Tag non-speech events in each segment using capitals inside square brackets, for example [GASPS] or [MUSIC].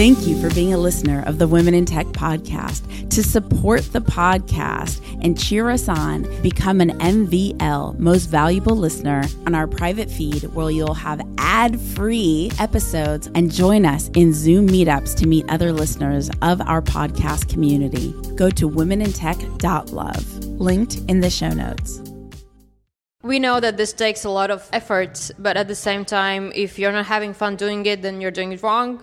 Thank you for being a listener of the Women in Tech podcast. To support the podcast and cheer us on, become an MVL, most valuable listener, on our private feed where you'll have ad free episodes and join us in Zoom meetups to meet other listeners of our podcast community. Go to womenintech.love, linked in the show notes. We know that this takes a lot of effort, but at the same time, if you're not having fun doing it, then you're doing it wrong.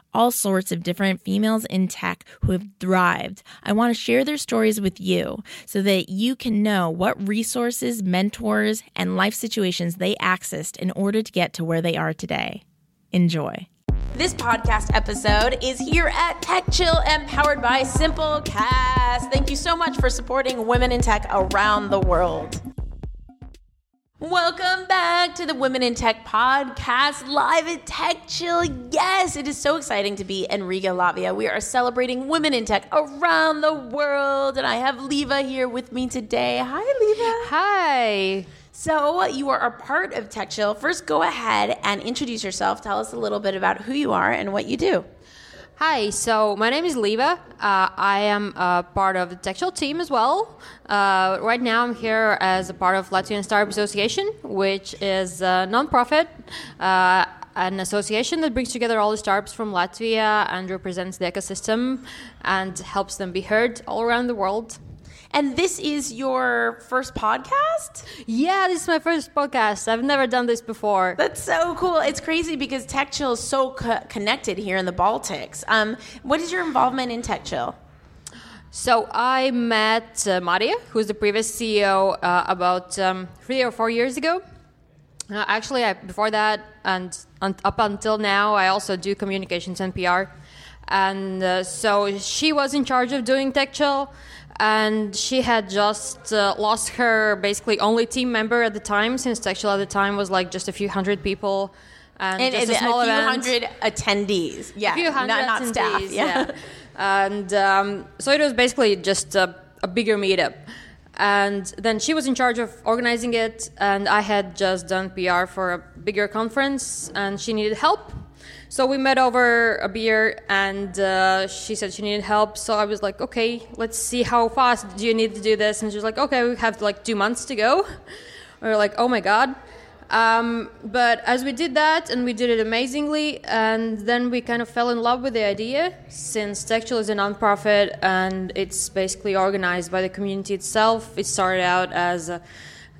all sorts of different females in tech who have thrived. I want to share their stories with you so that you can know what resources, mentors, and life situations they accessed in order to get to where they are today. Enjoy. This podcast episode is here at Tech Chill and powered by Simplecast. Thank you so much for supporting women in tech around the world. Welcome back to the Women in Tech podcast live at Tech Chill. Yes, it is so exciting to be in Riga, Latvia. We are celebrating women in tech around the world, and I have Leva here with me today. Hi, Leva. Hi. So, you are a part of Tech Chill. First, go ahead and introduce yourself. Tell us a little bit about who you are and what you do. Hi, so my name is Leva. Uh, I am a part of the Chill team as well. Uh, right now, I'm here as a part of Latvian Startup Association, which is a nonprofit, uh, an association that brings together all the startups from Latvia and represents the ecosystem and helps them be heard all around the world. And this is your first podcast? Yeah, this is my first podcast. I've never done this before. That's so cool. It's crazy because Tech Chill is so co- connected here in the Baltics. Um, what is your involvement in Tech Chill? So I met uh, Maria, who's the previous CEO, uh, about um, three or four years ago. Uh, actually, I, before that and un- up until now, I also do communications and PR. And uh, so she was in charge of doing Tech Chill and she had just uh, lost her basically only team member at the time since Chill at the time was like just a few hundred people and, and, and a, a, few event. hundred attendees. Yeah a few hundred not, not attendees, staff. yeah, yeah. and um, so it was basically just a, a bigger meetup. And then she was in charge of organizing it and i had just done pr for a bigger conference and she needed help so we met over a beer, and uh, she said she needed help. So I was like, okay, let's see how fast do you need to do this. And she was like, okay, we have like two months to go. We were like, oh my god. Um, but as we did that, and we did it amazingly, and then we kind of fell in love with the idea. Since Chill is a nonprofit and it's basically organized by the community itself, it started out as a,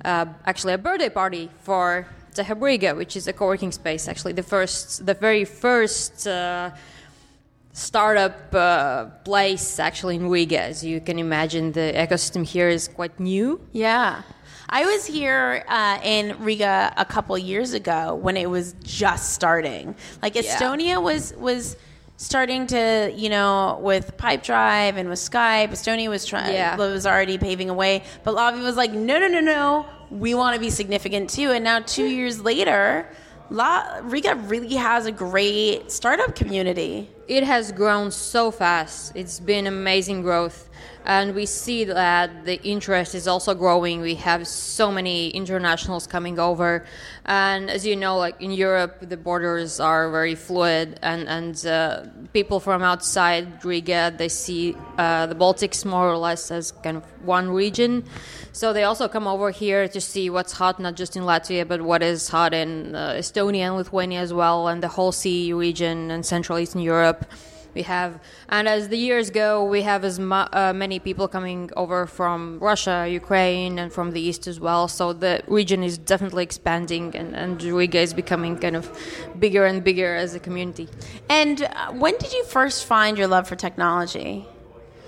uh, actually a birthday party for TechHub Riga, which is a co-working space. Actually, the first, the very first uh, startup uh, place actually in Riga. As you can imagine, the ecosystem here is quite new. Yeah. I was here uh, in Riga a couple years ago when it was just starting. Like Estonia yeah. was was starting to, you know, with Pipedrive and with Skype. Estonia was trying yeah. was already paving a way, but Lavi was like, no, no, no, no we want to be significant too. And now, two years later, La Riga really has a great startup community. It has grown so fast. It's been amazing growth and we see that the interest is also growing. We have so many internationals coming over, and as you know, like in Europe, the borders are very fluid, and and uh, people from outside Riga they see uh, the Baltics more or less as kind of one region. So they also come over here to see what's hot, not just in Latvia, but what is hot in uh, Estonia and Lithuania as well, and the whole sea region and Central Eastern Europe we have and as the years go we have as mu- uh, many people coming over from russia ukraine and from the east as well. So the region is definitely expanding and, and riga is becoming kind of bigger and bigger as a community. And uh, when did you first find your love for technology?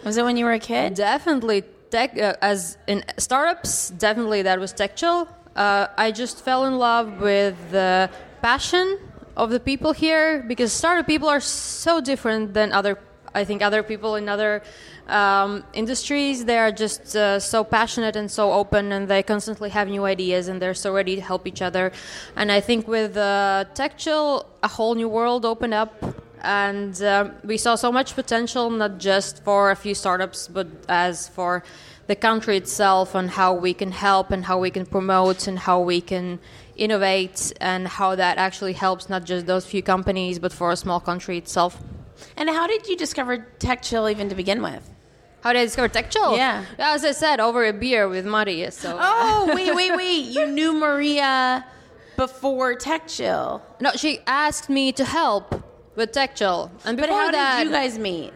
Was it when you were a kid? Definitely tech uh, as in startups definitely that was tech chill. Uh, i just fell in love with the passion of the people here because startup people are so different than other I think other people in other um, industries. They are just uh, so passionate and so open and they constantly have new ideas and they're so ready to help each other. And I think with uh, a whole new world opened up and um, we saw so much potential not just for a few startups but as for the country itself and how we can help and how we can promote and how we can innovate and how that actually helps not just those few companies but for a small country itself. And how did you discover TechChill even to begin with? How did I discover TechChill? Yeah. As I said, over a beer with Maria. So. Oh, wait, wait, wait. You knew Maria before TechChill. No, she asked me to help with TechChill. And But before how that, did you guys meet?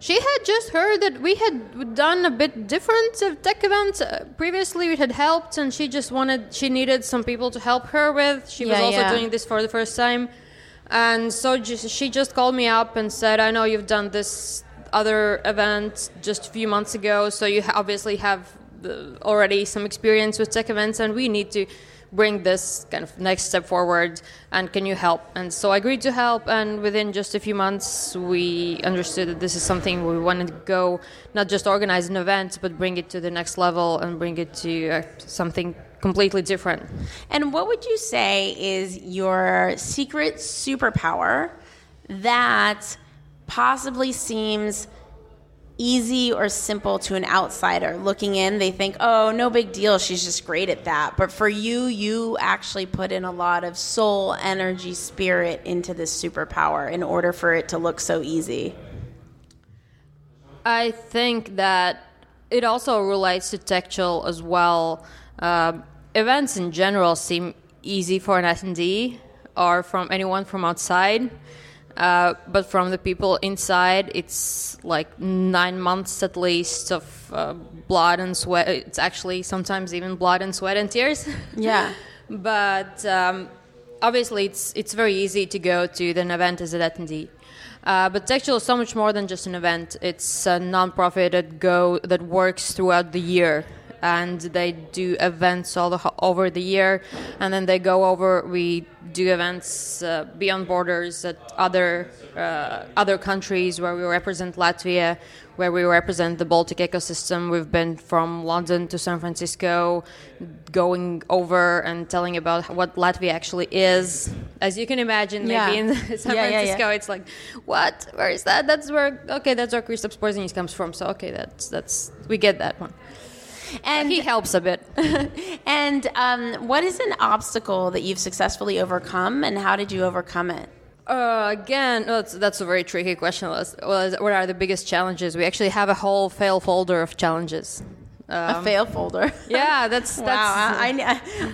She had just heard that we had done a bit different of tech events uh, previously. We had helped, and she just wanted, she needed some people to help her with. She was also yeah. doing this for the first time, and so just, she just called me up and said, "I know you've done this other event just a few months ago, so you obviously have already some experience with tech events, and we need to." Bring this kind of next step forward and can you help? And so i agreed to help and within just a few months we understood that this is something we wanted to go not just organize an event but bring it to the next level and bring it to uh, something completely different. And what would you say is your secret superpower that possibly seems easy or simple to an outsider looking in they think oh no big deal she's just great at that but for you you actually put in a lot of soul energy spirit into this superpower in order for it to look so easy I think that it also relates to TechChill as well. Um, events in general seem easy for an attendee or from anyone from outside. Uh, but from the people inside, it's like nine months at least of uh, blood and sweat. It's actually sometimes even blood and sweat and tears. [LAUGHS] yeah but um, obviously it's it's very easy to go to an event as an attendee. Uh, but TechChill is so much more than just an event. It's a nonprofit that go that works throughout the year, and they do events all the, over the year, and then they go over. We do events uh, beyond borders at other uh, other countries where we represent Latvia, where we represent the Baltic ecosystem. We've been from London to San Francisco, going over and telling about what Latvia actually is. As you can imagine, maybe in [LAUGHS] San Yeah, yeah, Francisco, yeah. it's like, what? Where is that? That's where. Okay, that's where Kristaps Porzingis comes from. So okay, that's that's we get that one. And He helps a bit. [LAUGHS] and um, what is an obstacle that you've successfully overcome and how did you overcome it Uh, again, that's, that's a very tricky question. What what are the biggest challenges? We actually have a whole fail folder of challenges. a fail folder Yeah, that's [LAUGHS] that's. wow I,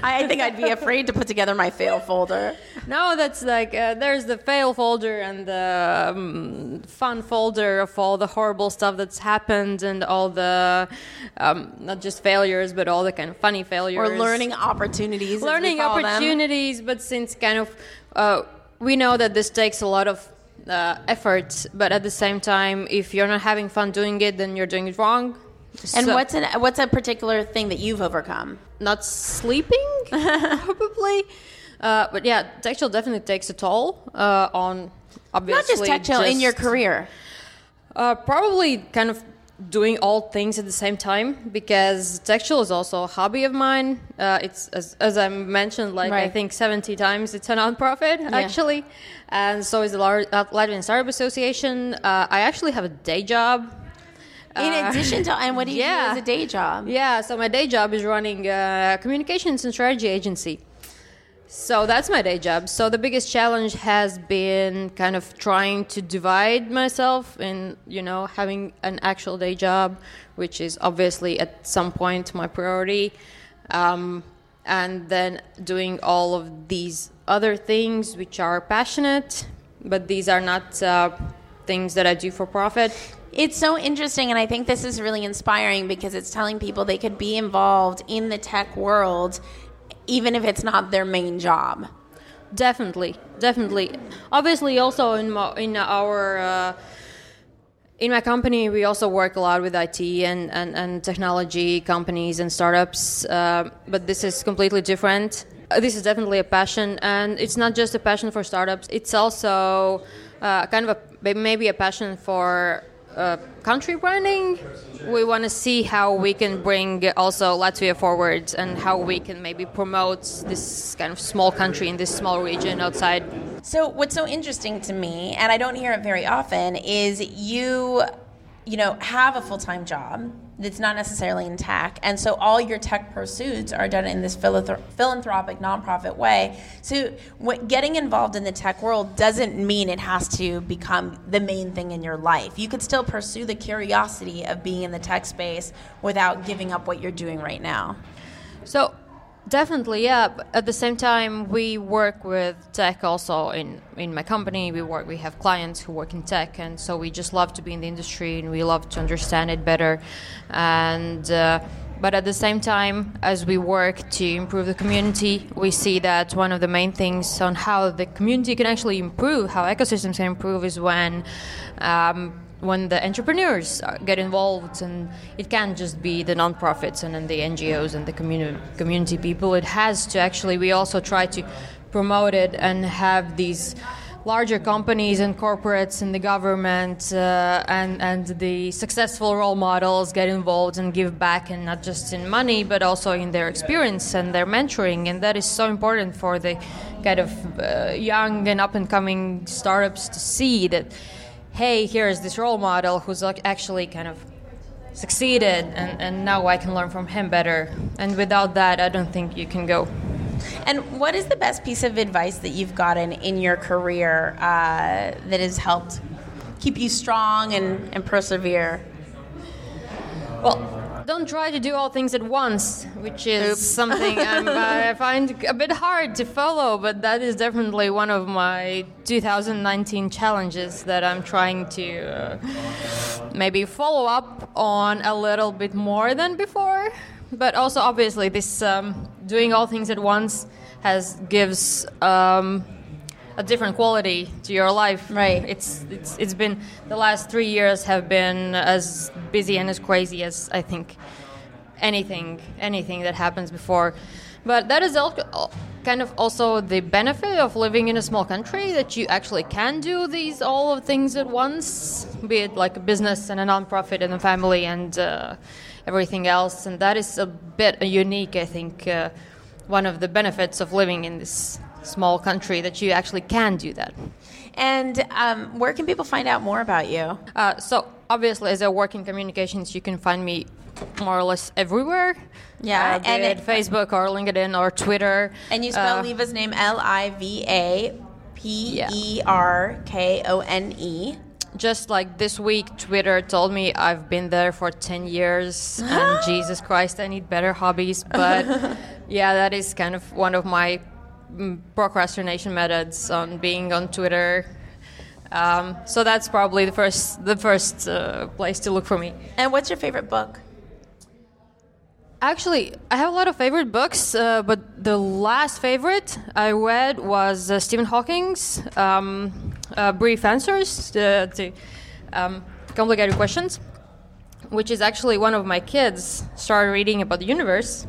I, I think i'd be afraid to put together my fail folder No, that's like uh, there's the fail folder and the um, fun folder of all the horrible stuff that's happened and all the um, not just failures but all the kind of funny failures or learning opportunities learning call them. opportunities. But since kind of uh, we know that this takes a lot of uh, effort, but at the same time, if you're not having fun doing it, then you're doing it wrong. and So- what's an what's a particular thing that you've overcome not sleeping [LAUGHS] probably uh, but yeah TechChill definitely takes a toll uh, on obviously not just TechChill in your career. Uh, probably kind of doing all things at the same time because TechChill is also a hobby of mine. Uh, it's as, as i mentioned like i think 70 times it's a non-profit actually. And so is the Lar- latvian startup association. Uh, i actually have a day job. In Uh, addition to and what do you [LAUGHS] yeah. do as a day job? Yeah, so my day job is running a communications and strategy agency. So that's my day job. So the biggest challenge has been kind of trying to divide myself in, you know, having an actual day job, which is obviously at some point my priority, um, and then doing all of these other things which are passionate, but these are not uh, things that I do for profit. It's so interesting, and I think this is really inspiring because it's telling people they could be involved in the tech world even if it's not their main job. Definitely, definitely. Obviously, also in my, in our uh, in my company, we also work a lot with IT and, and, and technology companies and startups. Uh, but this is completely different. Uh, this is definitely a passion, and it's not just a passion for startups. It's also uh, kind of a maybe a passion for uh, country branding. We want to see how we can bring also Latvia forward and how we can maybe promote this kind of small country in this small region outside. So, what's so interesting to me, and I don't hear it very often, is you, you know, have a full time job that's not necessarily in tech. And so all your tech pursuits are done in this philanthropic, nonprofit way. So getting involved in the tech world doesn't mean it has to become the main thing in your life. You could still pursue the curiosity of being in the tech space without giving up what you're doing right now. So Definitely, yeah. But at the same time, we work with tech also in in my company. We work, we have clients who work in tech, and so we just love to be in the industry and we love to understand it better. And uh, but at the same time, as we work to improve the community, we see that one of the main things on how the community can actually improve, how ecosystems can improve, is when. Um, when the entrepreneurs get involved, and it can't just be the nonprofits and then the NGOs and the community community people. It has to actually. We also try to promote it and have these larger companies and corporates and the government uh, and and the successful role models get involved and give back and not just in money but also in their experience and their mentoring and that is so important for the kind of uh, young and up and coming startups to see that hey, here's this role model who's actually kind of succeeded, and, and now I can learn from him better. And without that, I don't think you can go. And what is the best piece of advice that you've gotten in your career uh, that has helped keep you strong and, and persevere? Well, don't try to do all things at once, which is Oops. [LAUGHS] something [LAUGHS] i find a bit hard to follow, but that is definitely one of my 2019 challenges that I'm trying to uh, maybe follow up on a little bit more than before. But also, obviously, this um, doing all things at once has gives. Um, a different quality to your life. Right. It's it's it's been the last three years have been as busy and as crazy as I think anything anything that happens before. But that is also kind of also the benefit of living in a small country that you actually can do these all of things at once, be it like a business and a nonprofit and a family and uh, everything else. And that is a bit unique, I think. Uh, one of the benefits of living in this small country that you actually can do that. And um, where can people find out more about you? Uh, so obviously, as I work in communications, you can find me more or less everywhere. Yeah, uh, and it, Facebook or LinkedIn or Twitter. And you spell uh, Liva's name L I V A P E R K O N E. Just like this week, Twitter told me I've been there for 10 years and [GASPS] Jesus Christ, I need better hobbies. But [LAUGHS] yeah, that is kind of one of my procrastination methods on being on Twitter. Um, so that's probably the first the first uh, place to look for me. And what's your favorite book? Actually, I have a lot of favorite books, uh, but the last favorite I read was uh, Stephen Hawking's um, uh, Brief Answers to, to um, Complicated Questions, which is actually one of my kids started reading about the universe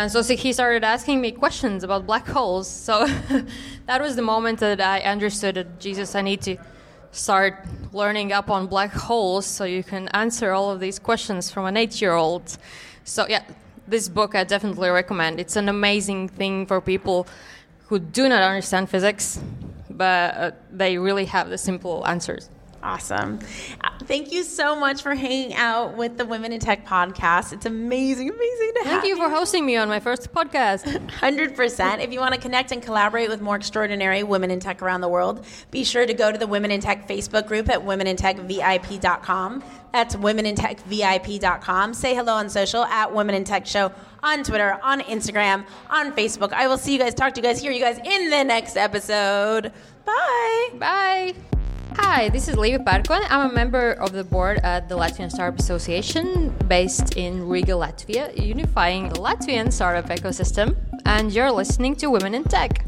and so he started asking me questions about black holes. So [LAUGHS] that was the moment that I understood that Jesus, I need to start learning up on black holes so you can answer all of these questions from an eight year old. So, yeah, this book I definitely recommend. It's an amazing thing for people who do not understand physics, but uh, they really have the simple answers. Awesome. Thank you so much for hanging out with the Women in Tech podcast. It's amazing, amazing to Thank have you. Thank you for hosting me on my first podcast. 100%. If you want to connect and collaborate with more extraordinary women in tech around the world, be sure to go to the Women in Tech Facebook group at womenintechvip.com. That's womenintechvip.com. Say hello on social at Women in Tech Show on Twitter, on Instagram, on Facebook. I will see you guys, talk to you guys, hear you guys in the next episode. Bye. Bye. Hi, this is Liva Perkone. I'm a member of the board at the Latvian Startup Association based in Riga, Latvia, unifying the Latvian startup ecosystem. And you're listening to Women in Tech.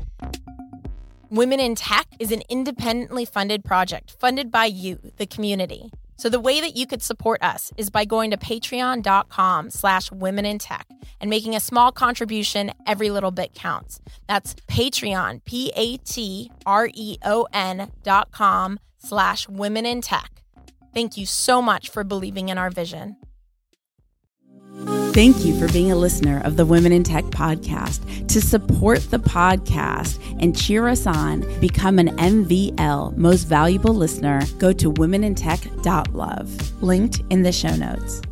Women in Tech is an independently funded project funded by you, the community. So the way that you could support us is by going to patreon.com slash women in tech and making a small contribution. Every little bit counts. That's Patreon, P-A-T-R-E-O-N dot com slash women in tech. Thank you so much for believing in our vision. Thank you for being a listener of the Women in Tech podcast. To support the podcast and cheer us on, become an MVL most valuable listener, go to womenintech.love, linked in the show notes.